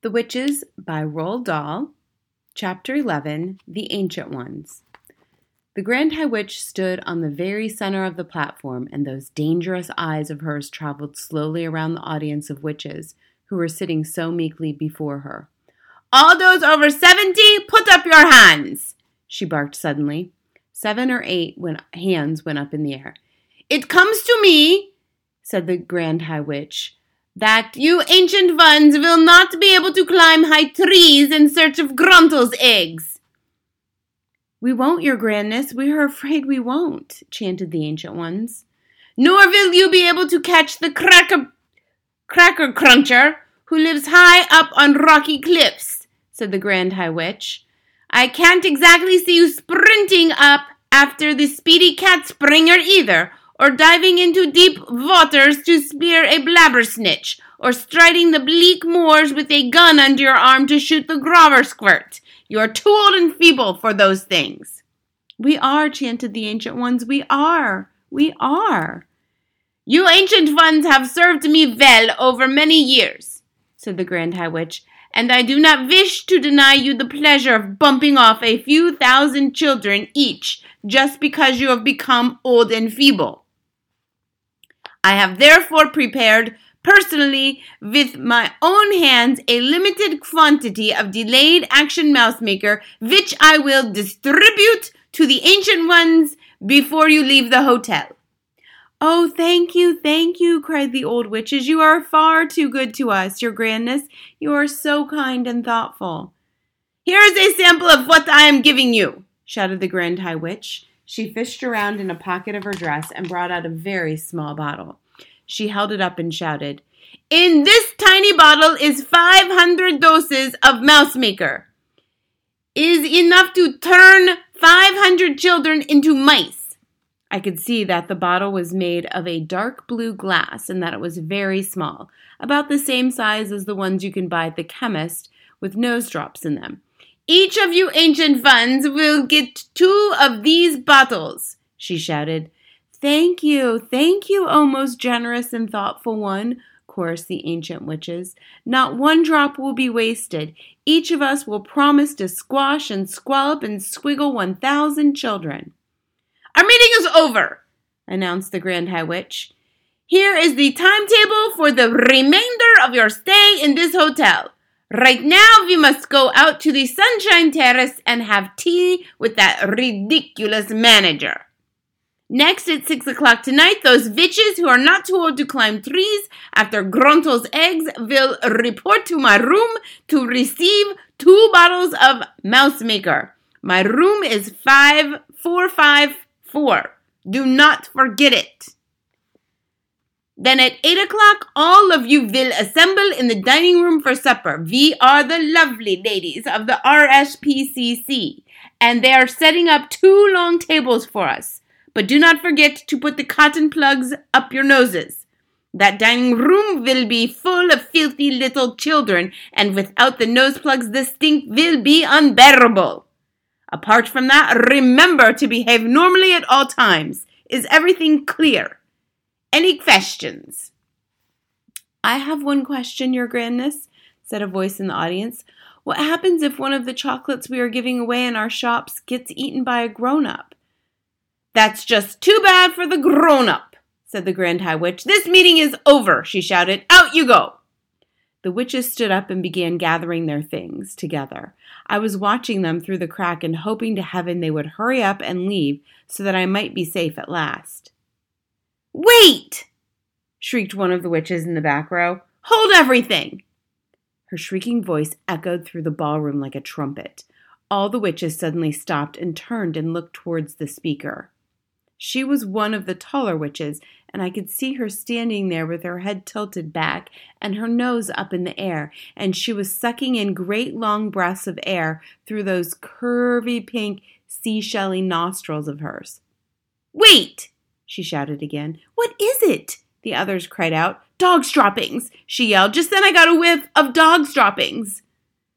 The Witches by Roald Dahl, Chapter 11 The Ancient Ones. The Grand High Witch stood on the very center of the platform, and those dangerous eyes of hers traveled slowly around the audience of witches who were sitting so meekly before her. All those over seventy, put up your hands! she barked suddenly. Seven or eight when hands went up in the air. It comes to me, said the Grand High Witch that you ancient ones will not be able to climb high trees in search of Gruntle's eggs. We won't, your grandness. We are afraid we won't, chanted the ancient ones. Nor will you be able to catch the cracker, cracker cruncher who lives high up on rocky cliffs, said the Grand High Witch. I can't exactly see you sprinting up after the speedy cat springer either, or diving into deep waters to spear a blabbersnitch, or striding the bleak moors with a gun under your arm to shoot the grobblesquirt. You are too old and feeble for those things. We are, chanted the ancient ones. We are. We are. You ancient ones have served me well over many years, said the Grand High Witch, and I do not wish to deny you the pleasure of bumping off a few thousand children each just because you have become old and feeble. I have therefore prepared personally with my own hands a limited quantity of delayed action mouse maker which I will distribute to the ancient ones before you leave the hotel. Oh, thank you, thank you, cried the old witches. You are far too good to us, your grandness. You are so kind and thoughtful. Here is a sample of what I am giving you, shouted the Grand High Witch. She fished around in a pocket of her dress and brought out a very small bottle. She held it up and shouted, In this tiny bottle is 500 doses of mouse maker. Is enough to turn 500 children into mice. I could see that the bottle was made of a dark blue glass and that it was very small, about the same size as the ones you can buy at the chemist with nose drops in them. Each of you ancient ones will get two of these bottles, she shouted. Thank you, thank you, O most generous and thoughtful one, chorused the ancient witches. Not one drop will be wasted. Each of us will promise to squash and squallop and squiggle one thousand children. Our meeting is over, announced the Grand High Witch. Here is the timetable for the remainder of your stay in this hotel. Right now, we must go out to the Sunshine Terrace and have tea with that ridiculous manager. Next, at six o'clock tonight, those witches who are not too old to climb trees after Gruntle's eggs will report to my room to receive two bottles of mouse maker. My room is five four five four. Do not forget it. Then at 8 o'clock, all of you will assemble in the dining room for supper. We are the lovely ladies of the RSPCC, and they are setting up two long tables for us. But do not forget to put the cotton plugs up your noses. That dining room will be full of filthy little children, and without the nose plugs, the stink will be unbearable. Apart from that, remember to behave normally at all times. Is everything clear? Any questions? I have one question, Your Grandness, said a voice in the audience. What happens if one of the chocolates we are giving away in our shops gets eaten by a grown up? That's just too bad for the grown up, said the Grand High Witch. This meeting is over, she shouted. Out you go! The witches stood up and began gathering their things together. I was watching them through the crack and hoping to heaven they would hurry up and leave so that I might be safe at last. Wait! shrieked one of the witches in the back row. Hold everything! Her shrieking voice echoed through the ballroom like a trumpet. All the witches suddenly stopped and turned and looked towards the speaker. She was one of the taller witches, and I could see her standing there with her head tilted back and her nose up in the air, and she was sucking in great long breaths of air through those curvy pink seashelly nostrils of hers. Wait! She shouted again. What is it? The others cried out. Dog's droppings, she yelled. Just then I got a whiff of dog's droppings.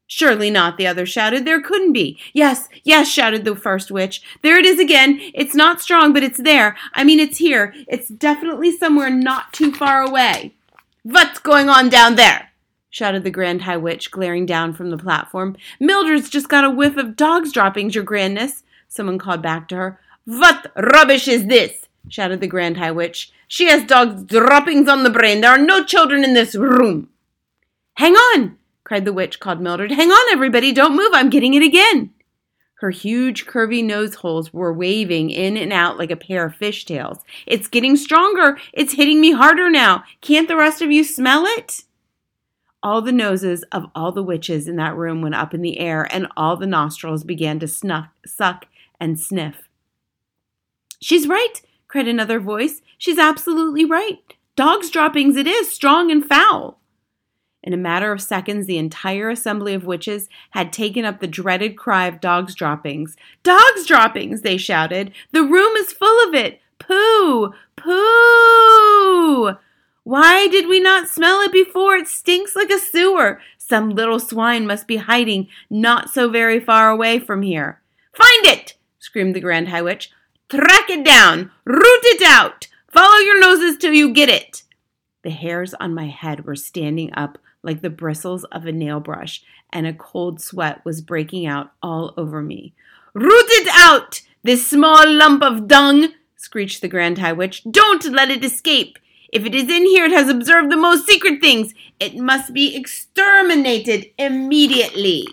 Surely not, the other shouted. There couldn't be. Yes, yes, shouted the first witch. There it is again. It's not strong, but it's there. I mean, it's here. It's definitely somewhere not too far away. What's going on down there? shouted the Grand High Witch, glaring down from the platform. Mildred's just got a whiff of dog's droppings, your grandness, someone called back to her. What rubbish is this? Shouted the Grand High Witch. She has dog's droppings on the brain. There are no children in this room. Hang on, cried the witch, called Mildred. Hang on, everybody. Don't move. I'm getting it again. Her huge, curvy nose holes were waving in and out like a pair of fishtails. It's getting stronger. It's hitting me harder now. Can't the rest of you smell it? All the noses of all the witches in that room went up in the air, and all the nostrils began to snuff, suck and sniff. She's right, cried another voice. She's absolutely right. Dog's droppings it is, strong and foul. In a matter of seconds, the entire assembly of witches had taken up the dreaded cry of dogs' droppings. Dogs' droppings, they shouted. The room is full of it. Pooh! Pooh! Why did we not smell it before? It stinks like a sewer. Some little swine must be hiding not so very far away from here. Find it! screamed the Grand High Witch. Track it down! Root it out! Follow your noses till you get it! The hairs on my head were standing up like the bristles of a nail brush, and a cold sweat was breaking out all over me. Root it out, this small lump of dung! screeched the Grand High Witch. Don't let it escape! If it is in here, it has observed the most secret things. It must be exterminated immediately.